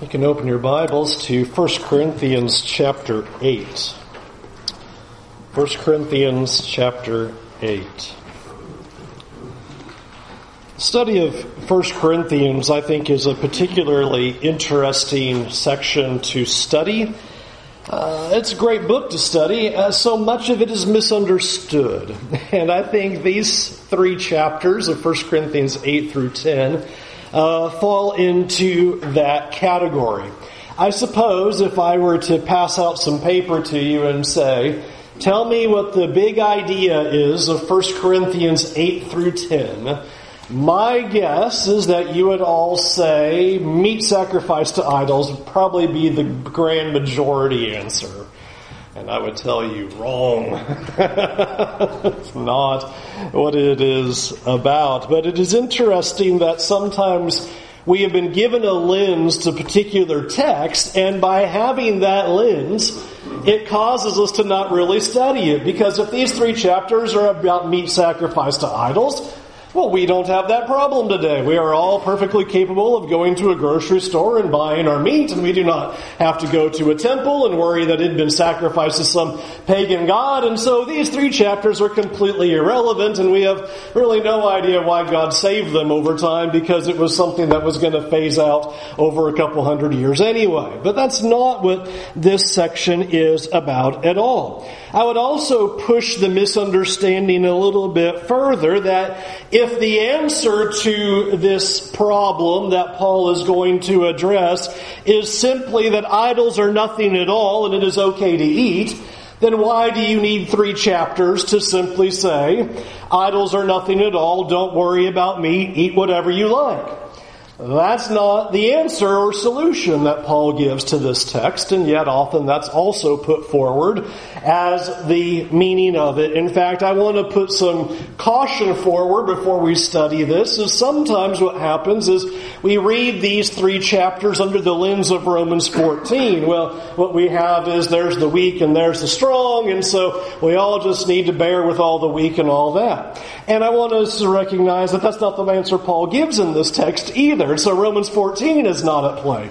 You can open your Bibles to 1 Corinthians chapter 8. 1 Corinthians chapter 8. Study of 1 Corinthians, I think, is a particularly interesting section to study. Uh, it's a great book to study. Uh, so much of it is misunderstood. And I think these three chapters of 1 Corinthians 8 through 10 uh, fall into that category. I suppose if I were to pass out some paper to you and say, tell me what the big idea is of 1 Corinthians 8 through 10, my guess is that you would all say meat sacrifice to idols would probably be the grand majority answer. And I would tell you, wrong. it's not what it is about. But it is interesting that sometimes we have been given a lens to particular text, and by having that lens, it causes us to not really study it. Because if these three chapters are about meat sacrifice to idols, well, we don't have that problem today. We are all perfectly capable of going to a grocery store and buying our meat, and we do not have to go to a temple and worry that it had been sacrificed to some pagan god. And so these three chapters are completely irrelevant, and we have really no idea why God saved them over time because it was something that was going to phase out over a couple hundred years anyway. But that's not what this section is about at all. I would also push the misunderstanding a little bit further that if the answer to this problem that Paul is going to address is simply that idols are nothing at all and it is okay to eat, then why do you need three chapters to simply say, idols are nothing at all, don't worry about me, eat whatever you like? That's not the answer or solution that Paul gives to this text, and yet often that's also put forward as the meaning of it. In fact, I want to put some caution forward before we study this, is sometimes what happens is we read these three chapters under the lens of Romans 14. Well, what we have is there's the weak and there's the strong, and so we all just need to bear with all the weak and all that. And I want us to recognize that that's not the answer Paul gives in this text either. So Romans 14 is not at play.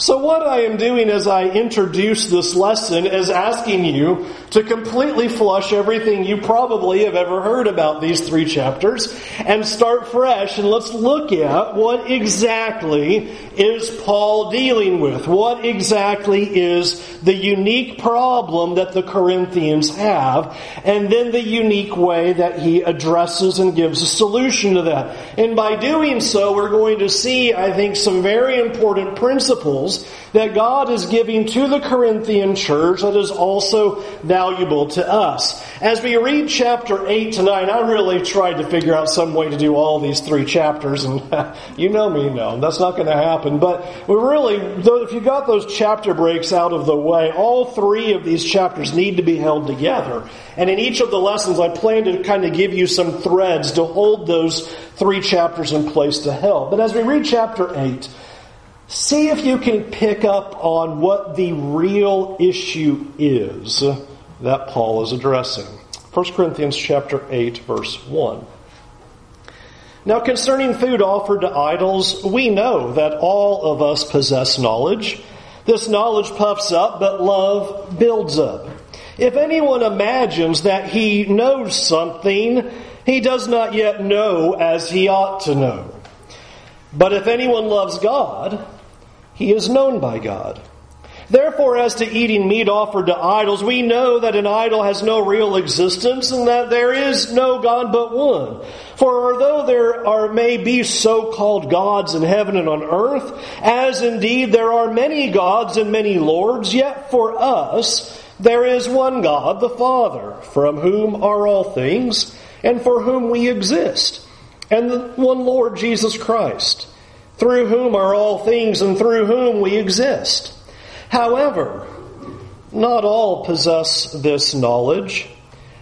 So what I am doing as I introduce this lesson is asking you to completely flush everything you probably have ever heard about these three chapters and start fresh and let's look at what exactly is Paul dealing with? What exactly is the unique problem that the Corinthians have and then the unique way that he addresses and gives a solution to that. And by doing so, we're going to see, I think, some very important principles that God is giving to the Corinthian church that is also valuable to us. As we read chapter 8 tonight, I really tried to figure out some way to do all these three chapters, and you know me, no, that's not going to happen. But we really, though, if you got those chapter breaks out of the way, all three of these chapters need to be held together. And in each of the lessons, I plan to kind of give you some threads to hold those three chapters in place to help. But as we read chapter 8, See if you can pick up on what the real issue is that Paul is addressing. 1 Corinthians chapter 8 verse 1. Now concerning food offered to idols, we know that all of us possess knowledge. This knowledge puffs up, but love builds up. If anyone imagines that he knows something, he does not yet know as he ought to know. But if anyone loves God, he is known by God. Therefore, as to eating meat offered to idols, we know that an idol has no real existence and that there is no God but one. For although there are, may be so-called gods in heaven and on earth, as indeed there are many gods and many lords, yet for us there is one God, the Father, from whom are all things and for whom we exist, and one Lord Jesus Christ through whom are all things and through whom we exist. However, not all possess this knowledge,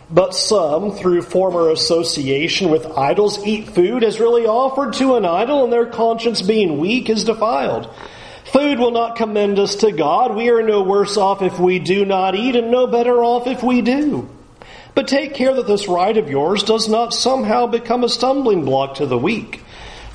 but some, through former association with idols, eat food as really offered to an idol, and their conscience being weak is defiled. Food will not commend us to God. We are no worse off if we do not eat, and no better off if we do. But take care that this right of yours does not somehow become a stumbling block to the weak.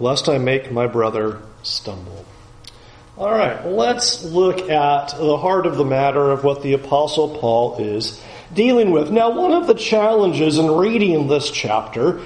lest I make my brother stumble. All right, let's look at the heart of the matter of what the Apostle Paul is dealing with. Now, one of the challenges in reading this chapter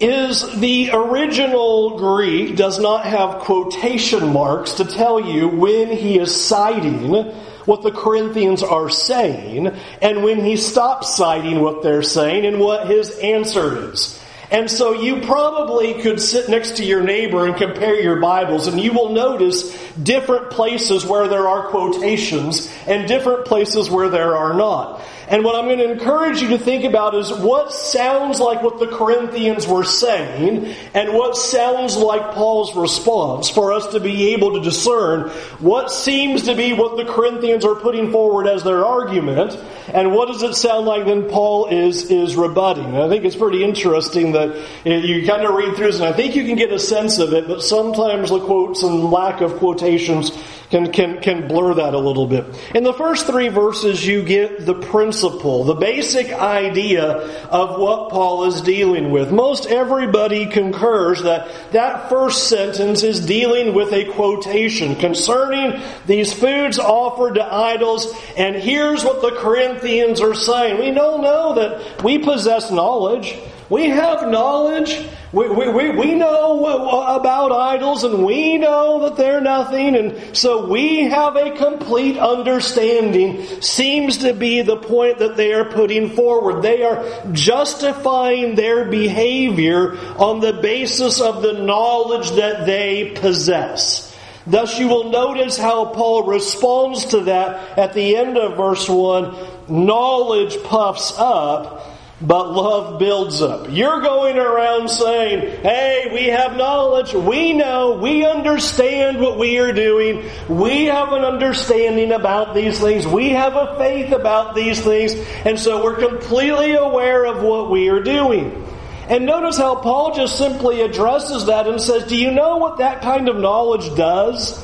is the original Greek does not have quotation marks to tell you when he is citing what the Corinthians are saying and when he stops citing what they're saying and what his answer is. And so you probably could sit next to your neighbor and compare your Bibles, and you will notice different places where there are quotations and different places where there are not. And what I'm going to encourage you to think about is what sounds like what the Corinthians were saying and what sounds like Paul's response for us to be able to discern what seems to be what the Corinthians are putting forward as their argument and what does it sound like then Paul is, is rebutting. And I think it's pretty interesting that you kind of read through this and I think you can get a sense of it, but sometimes the quotes and lack of quotations can, can, can blur that a little bit. In the first three verses, you get the principle, the basic idea of what Paul is dealing with. Most everybody concurs that that first sentence is dealing with a quotation concerning these foods offered to idols, and here's what the Corinthians are saying. We don't know that we possess knowledge. We have knowledge. We, we, we know about idols and we know that they're nothing. And so we have a complete understanding, seems to be the point that they are putting forward. They are justifying their behavior on the basis of the knowledge that they possess. Thus, you will notice how Paul responds to that at the end of verse 1 knowledge puffs up but love builds up. You're going around saying, hey, we have knowledge, we know, we understand what we are doing, we have an understanding about these things, we have a faith about these things, and so we're completely aware of what we are doing. And notice how Paul just simply addresses that and says, Do you know what that kind of knowledge does?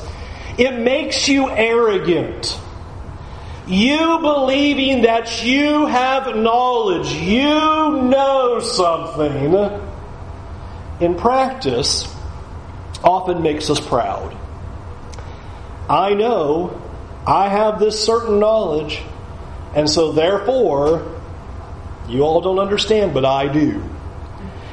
It makes you arrogant. You believing that you have knowledge, you know something, in practice often makes us proud. I know I have this certain knowledge, and so therefore, you all don't understand, but I do.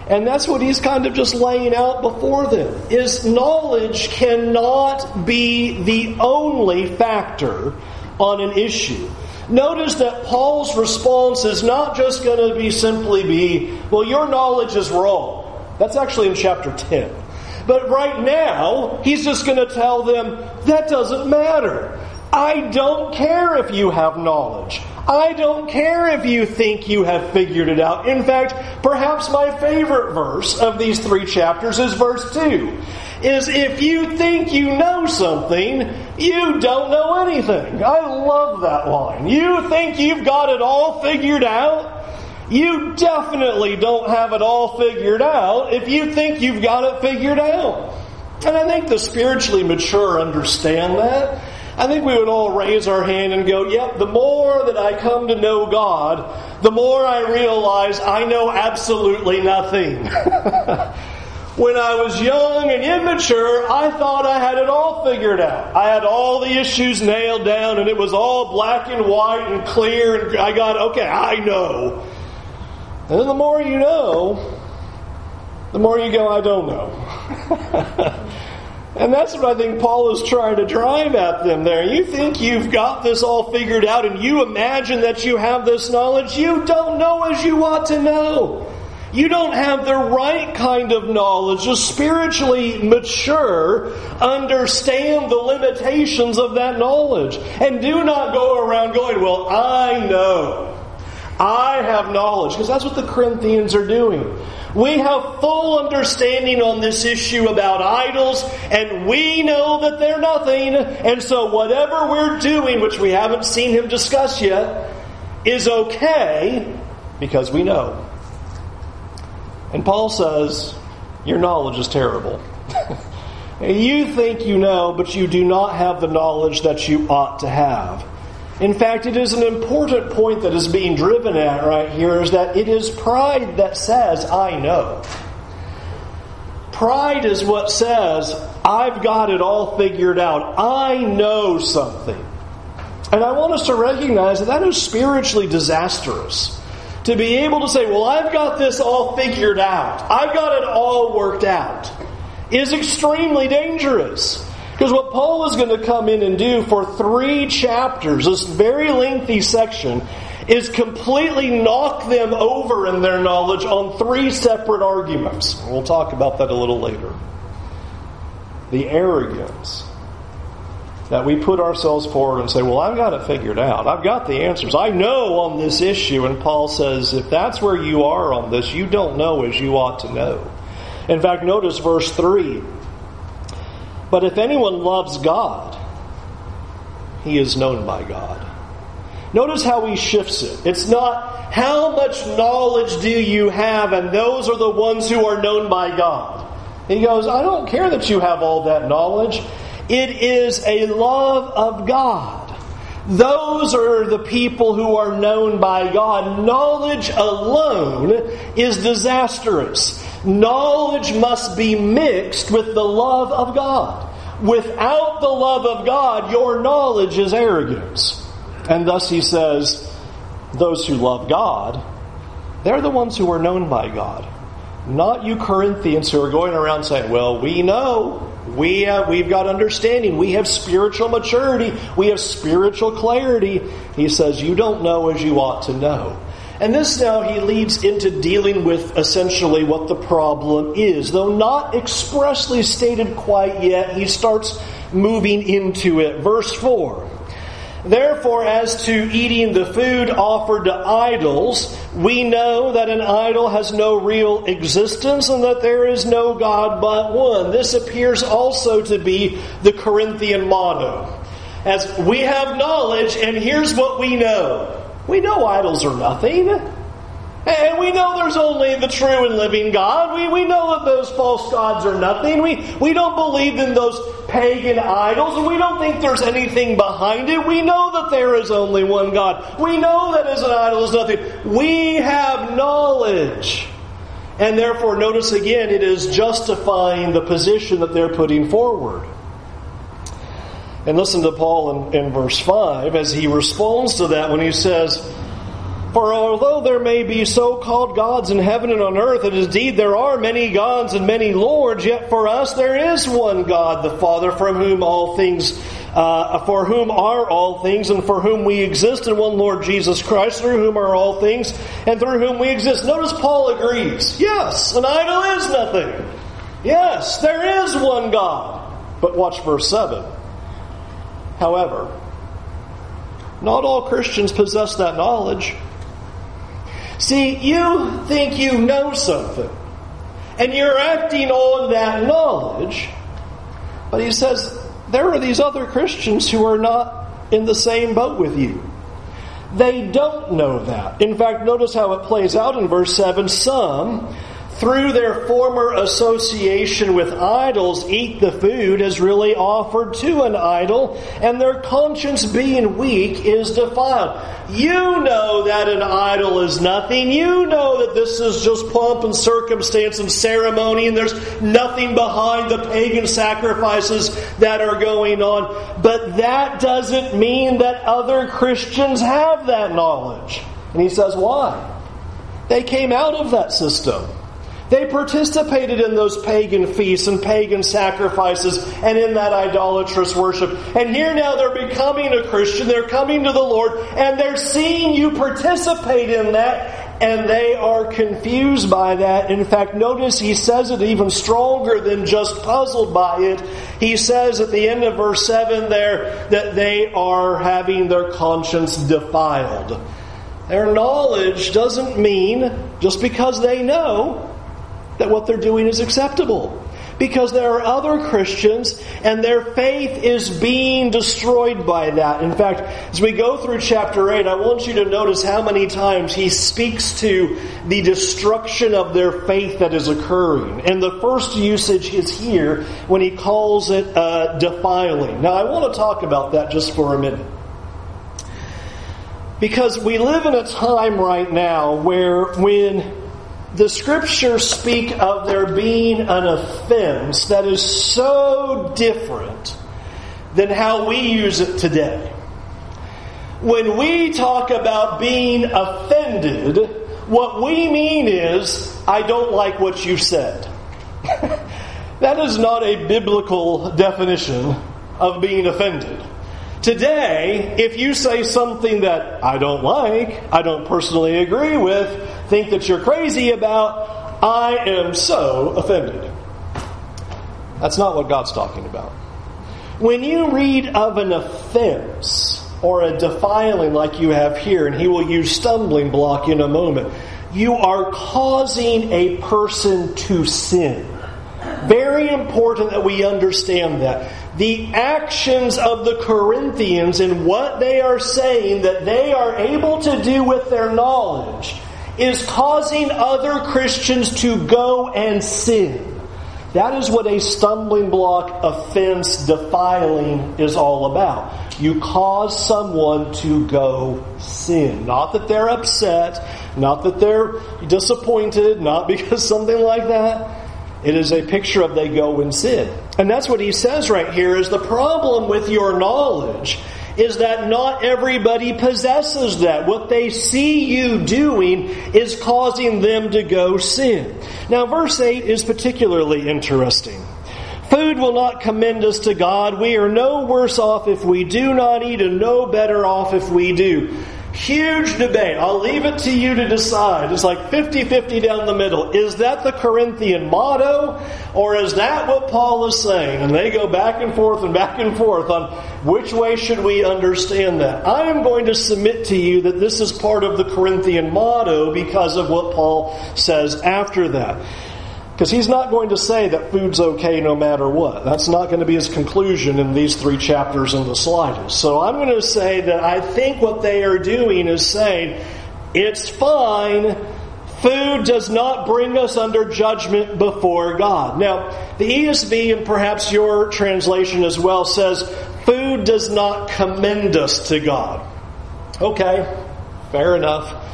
And that's what he's kind of just laying out before them is knowledge cannot be the only factor on an issue. Notice that Paul's response is not just going to be simply be, well, your knowledge is wrong. That's actually in chapter 10. But right now, he's just going to tell them, that doesn't matter. I don't care if you have knowledge. I don't care if you think you have figured it out. In fact, perhaps my favorite verse of these three chapters is verse 2 is if you think you know something, you don't know anything. I love that line. You think you've got it all figured out? You definitely don't have it all figured out if you think you've got it figured out. And I think the spiritually mature understand that. I think we would all raise our hand and go, yep, the more that I come to know God, the more I realize I know absolutely nothing. When I was young and immature, I thought I had it all figured out. I had all the issues nailed down and it was all black and white and clear and I got, okay, I know. And then the more you know, the more you go, I don't know. and that's what I think Paul is trying to drive at them there. You think you've got this all figured out and you imagine that you have this knowledge. You don't know as you ought to know. You don't have the right kind of knowledge. to spiritually mature understand the limitations of that knowledge. And do not go around going, well, I know. I have knowledge. Because that's what the Corinthians are doing. We have full understanding on this issue about idols, and we know that they're nothing. And so, whatever we're doing, which we haven't seen him discuss yet, is okay because we know. And Paul says, Your knowledge is terrible. you think you know, but you do not have the knowledge that you ought to have. In fact, it is an important point that is being driven at right here is that it is pride that says, I know. Pride is what says, I've got it all figured out. I know something. And I want us to recognize that that is spiritually disastrous. To be able to say, well, I've got this all figured out. I've got it all worked out is extremely dangerous. Because what Paul is going to come in and do for three chapters, this very lengthy section, is completely knock them over in their knowledge on three separate arguments. We'll talk about that a little later. The arrogance that we put ourselves forward and say, Well, I've got it figured out. I've got the answers. I know on this issue. And Paul says, If that's where you are on this, you don't know as you ought to know. In fact, notice verse 3 but if anyone loves God, he is known by God. Notice how he shifts it. It's not how much knowledge do you have, and those are the ones who are known by God. He goes, I don't care that you have all that knowledge. It is a love of God. Those are the people who are known by God. Knowledge alone is disastrous. Knowledge must be mixed with the love of God. Without the love of God, your knowledge is arrogance. And thus he says, those who love God, they're the ones who are known by God. Not you Corinthians who are going around saying, well, we know. We have, we've got understanding. We have spiritual maturity. We have spiritual clarity. He says, you don't know as you ought to know. And this now he leads into dealing with essentially what the problem is. Though not expressly stated quite yet, he starts moving into it. Verse 4. Therefore, as to eating the food offered to idols, we know that an idol has no real existence and that there is no God but one. This appears also to be the Corinthian motto. As we have knowledge, and here's what we know. We know idols are nothing. And we know there's only the true and living God. We, we know that those false gods are nothing. We, we don't believe in those pagan idols, and we don't think there's anything behind it. We know that there is only one God. We know that as an idol is nothing. We have knowledge. And therefore, notice again, it is justifying the position that they're putting forward. And listen to Paul in, in verse 5 as he responds to that when he says, For although there may be so called gods in heaven and on earth, and indeed there are many gods and many lords, yet for us there is one God, the Father, from whom all things uh, for whom are all things and for whom we exist, and one Lord Jesus Christ, through whom are all things and through whom we exist. Notice Paul agrees. Yes, an idol is nothing. Yes, there is one God. But watch verse 7. However, not all Christians possess that knowledge. See, you think you know something, and you're acting on that knowledge, but he says there are these other Christians who are not in the same boat with you. They don't know that. In fact, notice how it plays out in verse 7. Some through their former association with idols, eat the food as really offered to an idol, and their conscience being weak is defiled. You know that an idol is nothing. You know that this is just pomp and circumstance and ceremony, and there's nothing behind the pagan sacrifices that are going on. But that doesn't mean that other Christians have that knowledge. And he says, why? They came out of that system. They participated in those pagan feasts and pagan sacrifices and in that idolatrous worship. And here now they're becoming a Christian, they're coming to the Lord, and they're seeing you participate in that, and they are confused by that. In fact, notice he says it even stronger than just puzzled by it. He says at the end of verse 7 there that they are having their conscience defiled. Their knowledge doesn't mean just because they know that what they're doing is acceptable because there are other Christians and their faith is being destroyed by that. In fact, as we go through chapter 8, I want you to notice how many times he speaks to the destruction of their faith that is occurring. And the first usage is here when he calls it uh, defiling. Now, I want to talk about that just for a minute. Because we live in a time right now where when the scriptures speak of there being an offense that is so different than how we use it today. When we talk about being offended, what we mean is, I don't like what you said. that is not a biblical definition of being offended. Today, if you say something that I don't like, I don't personally agree with, think that you're crazy about, I am so offended. That's not what God's talking about. When you read of an offense or a defiling like you have here, and he will use stumbling block in a moment, you are causing a person to sin. Very important that we understand that. The actions of the Corinthians and what they are saying that they are able to do with their knowledge is causing other Christians to go and sin. That is what a stumbling block, offense, defiling is all about. You cause someone to go sin. Not that they're upset, not that they're disappointed, not because something like that. It is a picture of they go and sin. And that's what he says right here is the problem with your knowledge is that not everybody possesses that. What they see you doing is causing them to go sin. Now, verse 8 is particularly interesting. Food will not commend us to God. We are no worse off if we do not eat, and no better off if we do. Huge debate. I'll leave it to you to decide. It's like 50 50 down the middle. Is that the Corinthian motto, or is that what Paul is saying? And they go back and forth and back and forth on which way should we understand that. I am going to submit to you that this is part of the Corinthian motto because of what Paul says after that. Because he's not going to say that food's okay no matter what. That's not going to be his conclusion in these three chapters in the slightest. So I'm going to say that I think what they are doing is saying, it's fine. Food does not bring us under judgment before God. Now, the ESV and perhaps your translation as well says, food does not commend us to God. Okay, fair enough.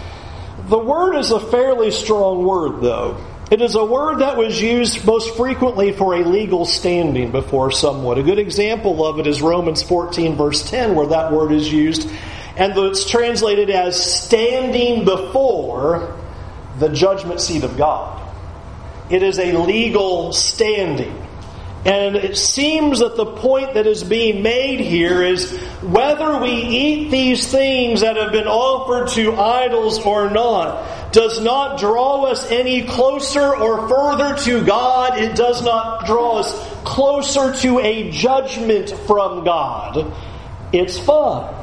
The word is a fairly strong word, though. It is a word that was used most frequently for a legal standing before someone. A good example of it is Romans 14, verse 10, where that word is used, and it's translated as standing before the judgment seat of God. It is a legal standing. And it seems that the point that is being made here is whether we eat these things that have been offered to idols or not does not draw us any closer or further to God. It does not draw us closer to a judgment from God. It's fun.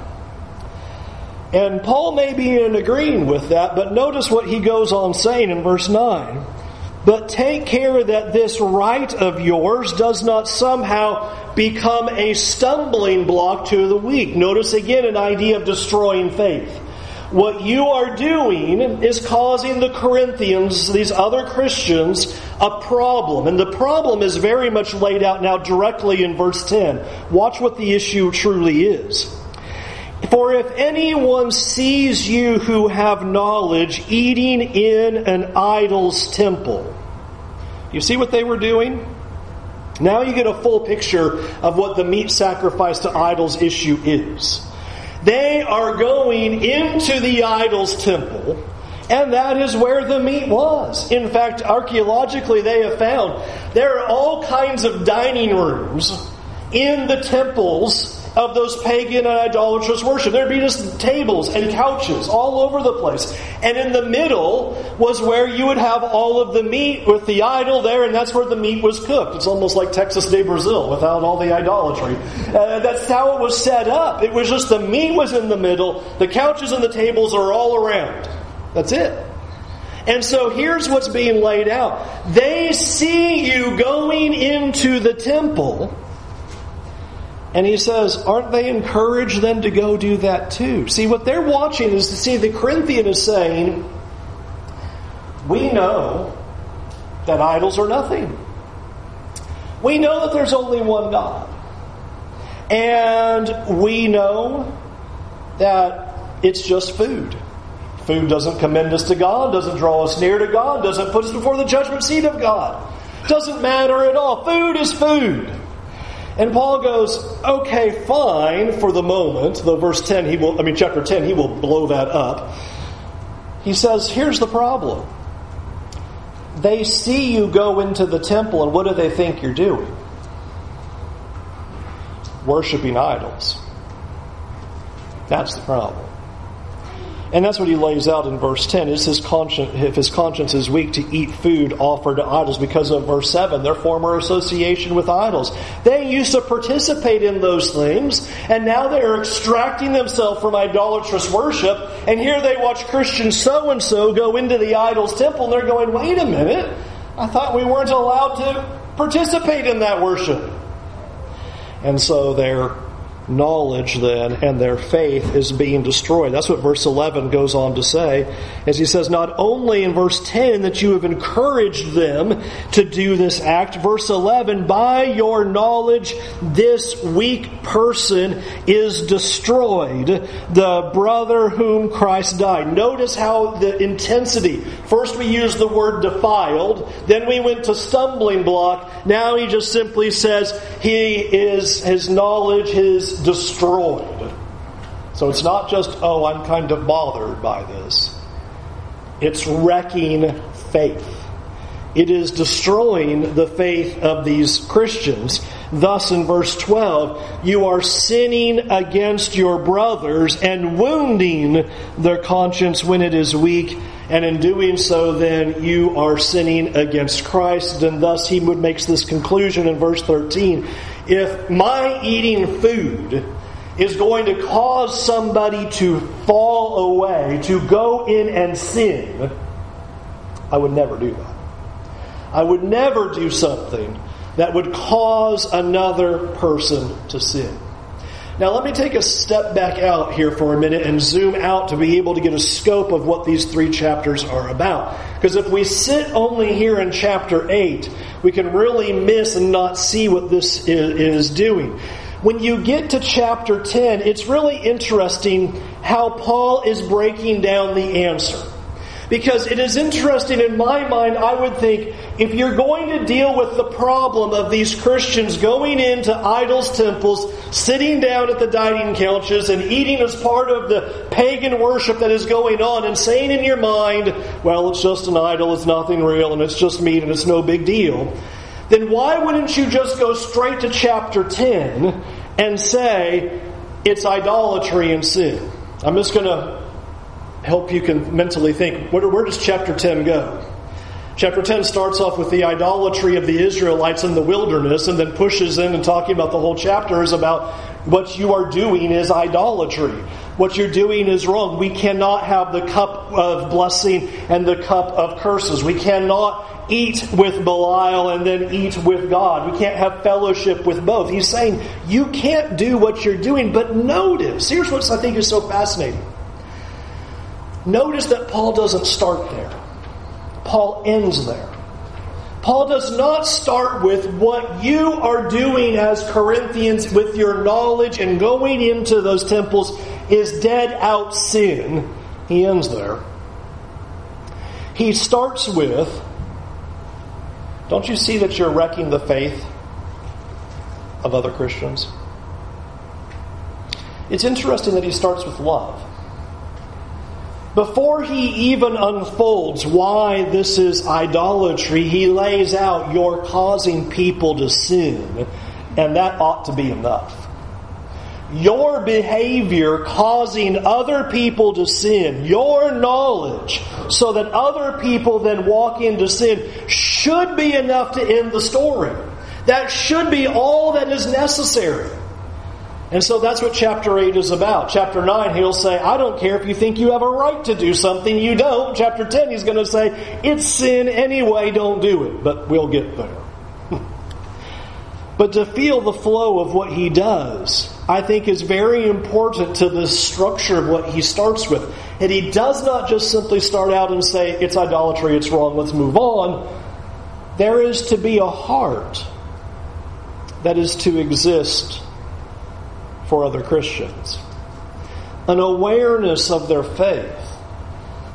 And Paul may be in agreeing with that, but notice what he goes on saying in verse 9. But take care that this right of yours does not somehow become a stumbling block to the weak. Notice again an idea of destroying faith. What you are doing is causing the Corinthians, these other Christians, a problem. And the problem is very much laid out now directly in verse 10. Watch what the issue truly is. For if anyone sees you who have knowledge eating in an idol's temple, you see what they were doing? Now you get a full picture of what the meat sacrifice to idols issue is. They are going into the idol's temple, and that is where the meat was. In fact, archaeologically, they have found there are all kinds of dining rooms in the temples of those pagan and idolatrous worship. There'd be just tables and couches all over the place. And in the middle was where you would have all of the meat with the idol there, and that's where the meat was cooked. It's almost like Texas de Brazil without all the idolatry. Uh, that's how it was set up. It was just the meat was in the middle, the couches and the tables are all around. That's it. And so here's what's being laid out. They see you going into the temple. And he says, aren't they encouraged then to go do that too? See, what they're watching is to see the Corinthian is saying, we know that idols are nothing. We know that there's only one God. And we know that it's just food. Food doesn't commend us to God, doesn't draw us near to God, doesn't put us before the judgment seat of God. Doesn't matter at all. Food is food. And Paul goes, okay, fine for the moment. Though verse 10, he will, I mean, chapter 10, he will blow that up. He says, here's the problem. They see you go into the temple, and what do they think you're doing? Worshipping idols. That's the problem. And that's what he lays out in verse 10. Is his conscience, if his conscience is weak to eat food offered to idols because of verse 7, their former association with idols. They used to participate in those things, and now they are extracting themselves from idolatrous worship, and here they watch Christian so and so go into the idol's temple, and they're going, wait a minute, I thought we weren't allowed to participate in that worship. And so they're knowledge then and their faith is being destroyed. That's what verse 11 goes on to say. As he says, not only in verse 10 that you have encouraged them to do this act, verse 11, by your knowledge, this weak person is destroyed, the brother whom Christ died. Notice how the intensity. First we used the word defiled, then we went to stumbling block. Now he just simply says he is, his knowledge, his destroyed. So it's not just, oh, I'm kind of bothered by this. It's wrecking faith. It is destroying the faith of these Christians. Thus, in verse 12, you are sinning against your brothers and wounding their conscience when it is weak. And in doing so, then you are sinning against Christ. And thus, he makes this conclusion in verse 13 if my eating food is going to cause somebody to fall away, to go in and sin, I would never do that. I would never do something that would cause another person to sin. Now, let me take a step back out here for a minute and zoom out to be able to get a scope of what these three chapters are about. Because if we sit only here in chapter 8, we can really miss and not see what this is, doing. When you get to chapter 10, it's really interesting how Paul is breaking down the answer. Because it is interesting in my mind, I would think, if you're going to deal with the problem of these Christians going into idols' temples, sitting down at the dining couches, and eating as part of the pagan worship that is going on, and saying in your mind, well, it's just an idol, it's nothing real, and it's just meat, and it's no big deal, then why wouldn't you just go straight to chapter 10 and say, it's idolatry and sin? I'm just going to help you can mentally think where, where does chapter 10 go? Chapter 10 starts off with the idolatry of the Israelites in the wilderness and then pushes in and talking about the whole chapter is about what you are doing is idolatry. What you're doing is wrong. We cannot have the cup of blessing and the cup of curses. We cannot eat with Belial and then eat with God. We can't have fellowship with both. He's saying you can't do what you're doing, but notice, here's what I think is so fascinating. Notice that Paul doesn't start there. Paul ends there. Paul does not start with what you are doing as Corinthians with your knowledge and going into those temples is dead out sin. He ends there. He starts with Don't you see that you're wrecking the faith of other Christians? It's interesting that he starts with love. Before he even unfolds why this is idolatry, he lays out you're causing people to sin, and that ought to be enough. Your behavior causing other people to sin, your knowledge, so that other people then walk into sin, should be enough to end the story. That should be all that is necessary. And so that's what chapter 8 is about. Chapter 9, he'll say, I don't care if you think you have a right to do something, you don't. Chapter 10, he's going to say, it's sin anyway, don't do it. But we'll get there. but to feel the flow of what he does, I think is very important to the structure of what he starts with. And he does not just simply start out and say, it's idolatry, it's wrong, let's move on. There is to be a heart that is to exist for other Christians. An awareness of their faith,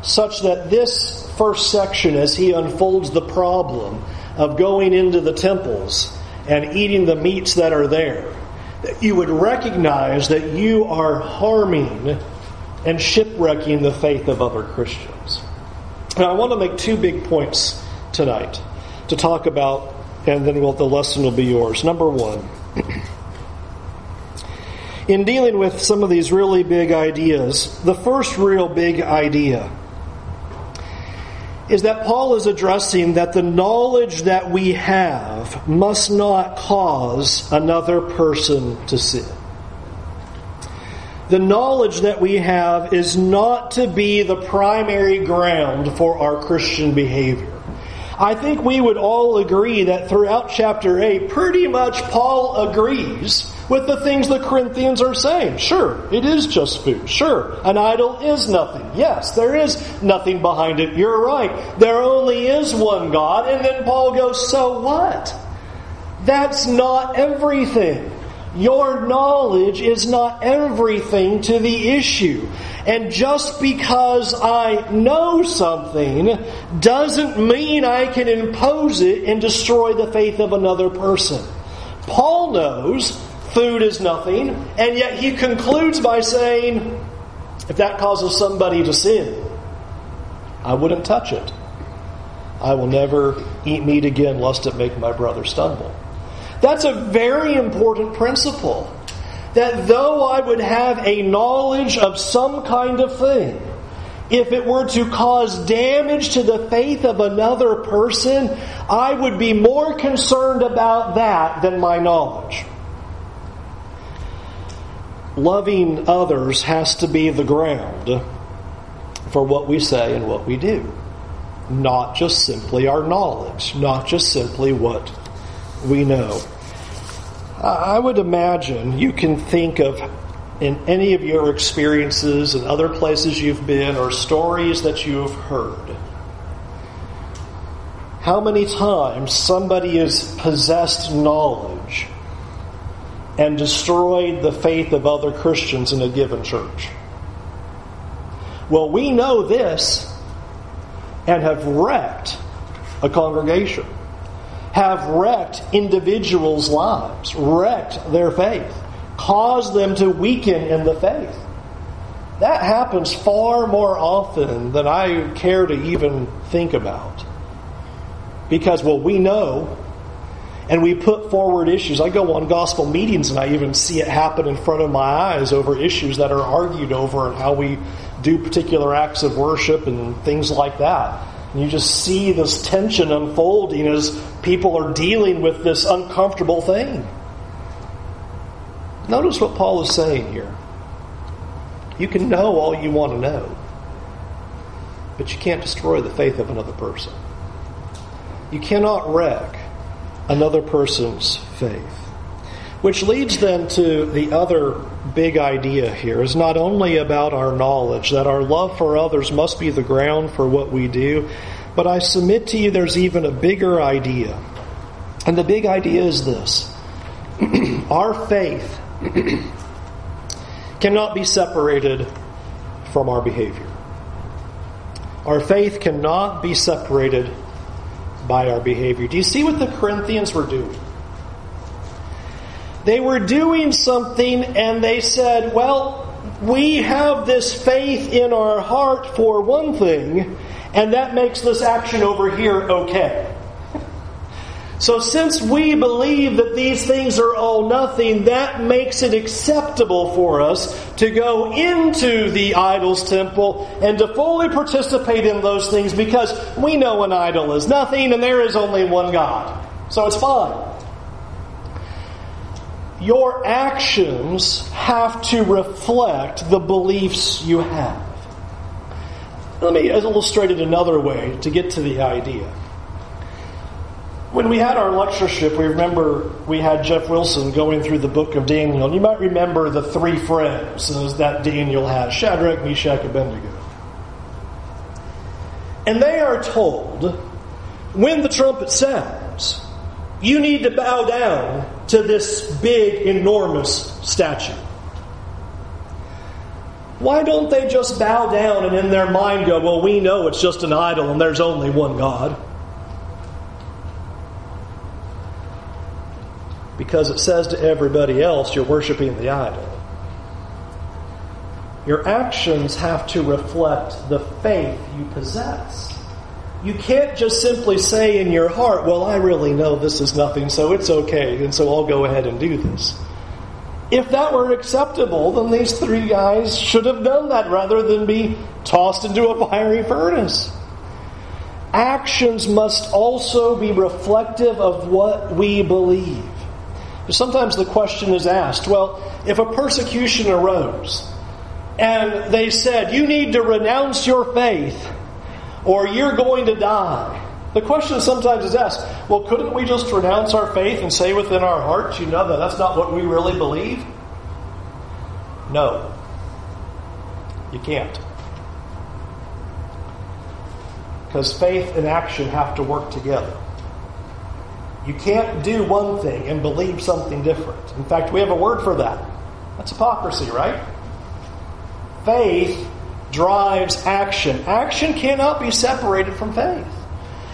such that this first section, as he unfolds the problem of going into the temples and eating the meats that are there, that you would recognize that you are harming and shipwrecking the faith of other Christians. Now, I want to make two big points tonight to talk about, and then we'll, the lesson will be yours. Number one, in dealing with some of these really big ideas, the first real big idea is that Paul is addressing that the knowledge that we have must not cause another person to sin. The knowledge that we have is not to be the primary ground for our Christian behavior. I think we would all agree that throughout chapter 8, pretty much Paul agrees with the things the Corinthians are saying. Sure, it is just food. Sure, an idol is nothing. Yes, there is nothing behind it. You're right. There only is one God. And then Paul goes, so what? That's not everything. Your knowledge is not everything to the issue. And just because I know something doesn't mean I can impose it and destroy the faith of another person. Paul knows food is nothing, and yet he concludes by saying, if that causes somebody to sin, I wouldn't touch it. I will never eat meat again lest it make my brother stumble. That's a very important principle. That though I would have a knowledge of some kind of thing, if it were to cause damage to the faith of another person, I would be more concerned about that than my knowledge. Loving others has to be the ground for what we say and what we do. Not just simply our knowledge, not just simply what we know. I would imagine you can think of in any of your experiences and other places you've been or stories that you've heard. How many times somebody has possessed knowledge and destroyed the faith of other Christians in a given church? Well, we know this and have wrecked a congregation have wrecked individuals' lives, wrecked their faith, caused them to weaken in the faith. That happens far more often than I care to even think about. Because, well, we know and we put forward issues. I go on gospel meetings and I even see it happen in front of my eyes over issues that are argued over and how we do particular acts of worship and things like that. And you just see this tension unfolding as people are dealing with this uncomfortable thing. Notice what Paul is saying here. You can know all you want to know, but you can't destroy the faith of another person. You cannot wreck another person's faith. Which leads then to the other big idea here is not only about our knowledge, that our love for others must be the ground for what we do, but I submit to you there's even a bigger idea. And the big idea is this our faith cannot be separated from our behavior. Our faith cannot be separated by our behavior. Do you see what the Corinthians were doing? They were doing something and they said, well, we have this faith in our heart for one thing, and that makes this action over here okay. So, since we believe that these things are all nothing, that makes it acceptable for us to go into the idol's temple and to fully participate in those things because we know an idol is nothing and there is only one God. So, it's fine. Your actions have to reflect the beliefs you have. Let me illustrate it another way to get to the idea. When we had our lectureship, we remember we had Jeff Wilson going through the book of Daniel. And you might remember the three friends that Daniel had Shadrach, Meshach, and Abednego. And they are told when the trumpet sounds, you need to bow down to this big, enormous statue. Why don't they just bow down and in their mind go, well, we know it's just an idol and there's only one God? Because it says to everybody else, you're worshiping the idol. Your actions have to reflect the faith you possess. You can't just simply say in your heart, well, I really know this is nothing, so it's okay, and so I'll go ahead and do this. If that were acceptable, then these three guys should have done that rather than be tossed into a fiery furnace. Actions must also be reflective of what we believe. Sometimes the question is asked well, if a persecution arose and they said, you need to renounce your faith or you're going to die. The question sometimes is asked, well, couldn't we just renounce our faith and say within our hearts, you know, that that's not what we really believe? No. You can't. Because faith and action have to work together. You can't do one thing and believe something different. In fact, we have a word for that. That's hypocrisy, right? Faith drives action. Action cannot be separated from faith.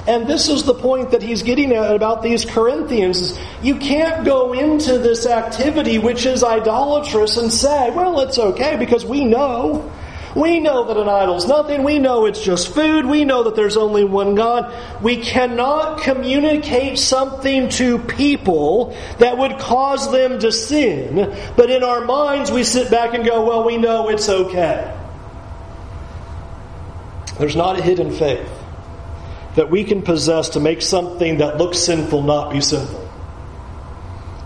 And this is the point that he's getting at about these Corinthians. is You can't go into this activity which is idolatrous and say, well, it's okay because we know. We know that an idol's nothing. We know it's just food. We know that there's only one God. We cannot communicate something to people that would cause them to sin. But in our minds, we sit back and go, well, we know it's okay. There's not a hidden faith that we can possess to make something that looks sinful not be sinful.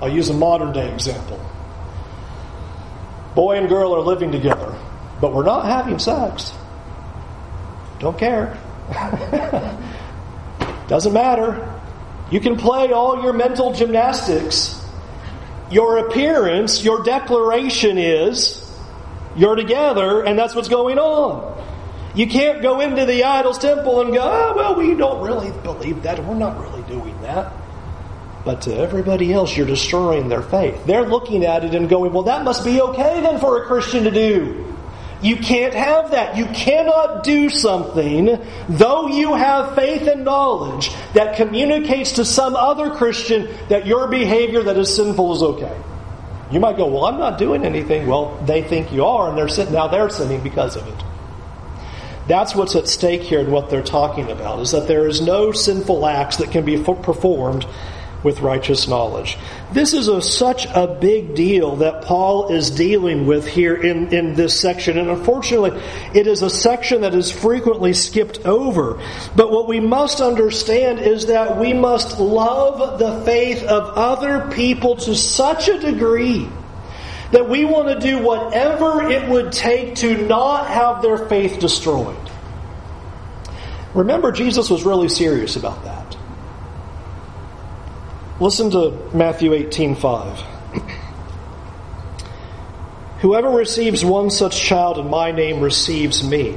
I'll use a modern day example. Boy and girl are living together, but we're not having sex. Don't care. Doesn't matter. You can play all your mental gymnastics. Your appearance, your declaration is you're together, and that's what's going on. You can't go into the idol's temple and go, oh, well, we don't really believe that. We're not really doing that. But to everybody else, you're destroying their faith. They're looking at it and going, well, that must be okay then for a Christian to do. You can't have that. You cannot do something, though you have faith and knowledge, that communicates to some other Christian that your behavior that is sinful is okay. You might go, well, I'm not doing anything. Well, they think you are, and they're sitting now they're sinning because of it. That's what's at stake here and what they're talking about, is that there is no sinful acts that can be performed with righteous knowledge. This is a, such a big deal that Paul is dealing with here in, in this section. And unfortunately, it is a section that is frequently skipped over. But what we must understand is that we must love the faith of other people to such a degree that we want to do whatever it would take to not have their faith destroyed. Remember, Jesus was really serious about that. Listen to Matthew 18 5. Whoever receives one such child in my name receives me.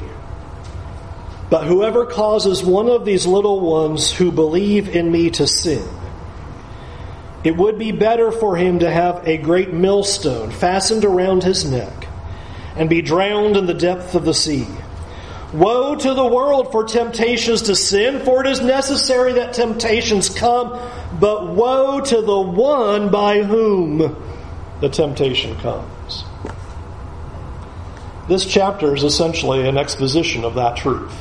But whoever causes one of these little ones who believe in me to sin, it would be better for him to have a great millstone fastened around his neck and be drowned in the depth of the sea. Woe to the world for temptations to sin, for it is necessary that temptations come, but woe to the one by whom the temptation comes. This chapter is essentially an exposition of that truth.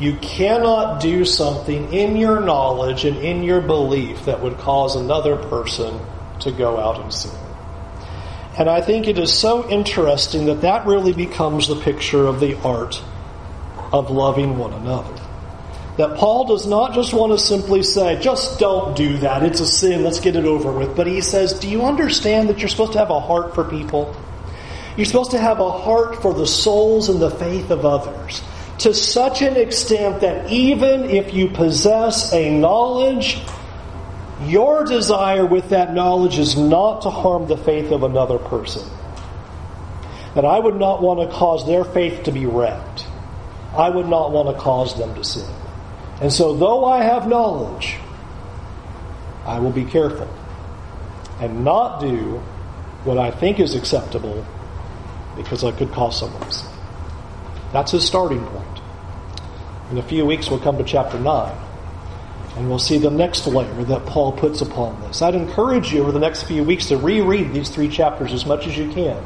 You cannot do something in your knowledge and in your belief that would cause another person to go out and sin. And I think it is so interesting that that really becomes the picture of the art of loving one another. that Paul does not just want to simply say, just don't do that. It's a sin. Let's get it over with. But he says, do you understand that you're supposed to have a heart for people? You're supposed to have a heart for the souls and the faith of others to such an extent that even if you possess a knowledge, your desire with that knowledge is not to harm the faith of another person. That I would not want to cause their faith to be wrecked. I would not want to cause them to sin. And so, though I have knowledge, I will be careful and not do what I think is acceptable because I could cause someone sin. That's his starting point. In a few weeks, we'll come to chapter 9, and we'll see the next layer that Paul puts upon this. I'd encourage you over the next few weeks to reread these three chapters as much as you can,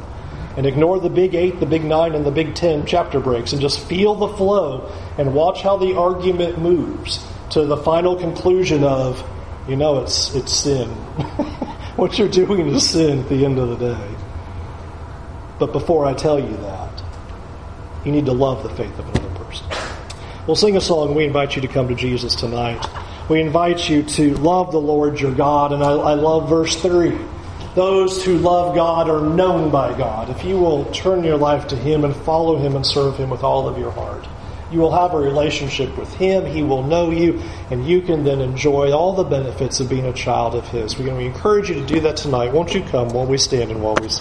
and ignore the big eight, the big nine, and the big ten chapter breaks, and just feel the flow and watch how the argument moves to the final conclusion of, you know, it's, it's sin. what you're doing is sin at the end of the day. But before I tell you that, you need to love the faith of person. We'll sing a song. We invite you to come to Jesus tonight. We invite you to love the Lord your God. And I, I love verse 3. Those who love God are known by God. If you will turn your life to Him and follow Him and serve Him with all of your heart, you will have a relationship with Him. He will know you, and you can then enjoy all the benefits of being a child of His. To encourage you to do that tonight. Won't you come while we stand and while we sing?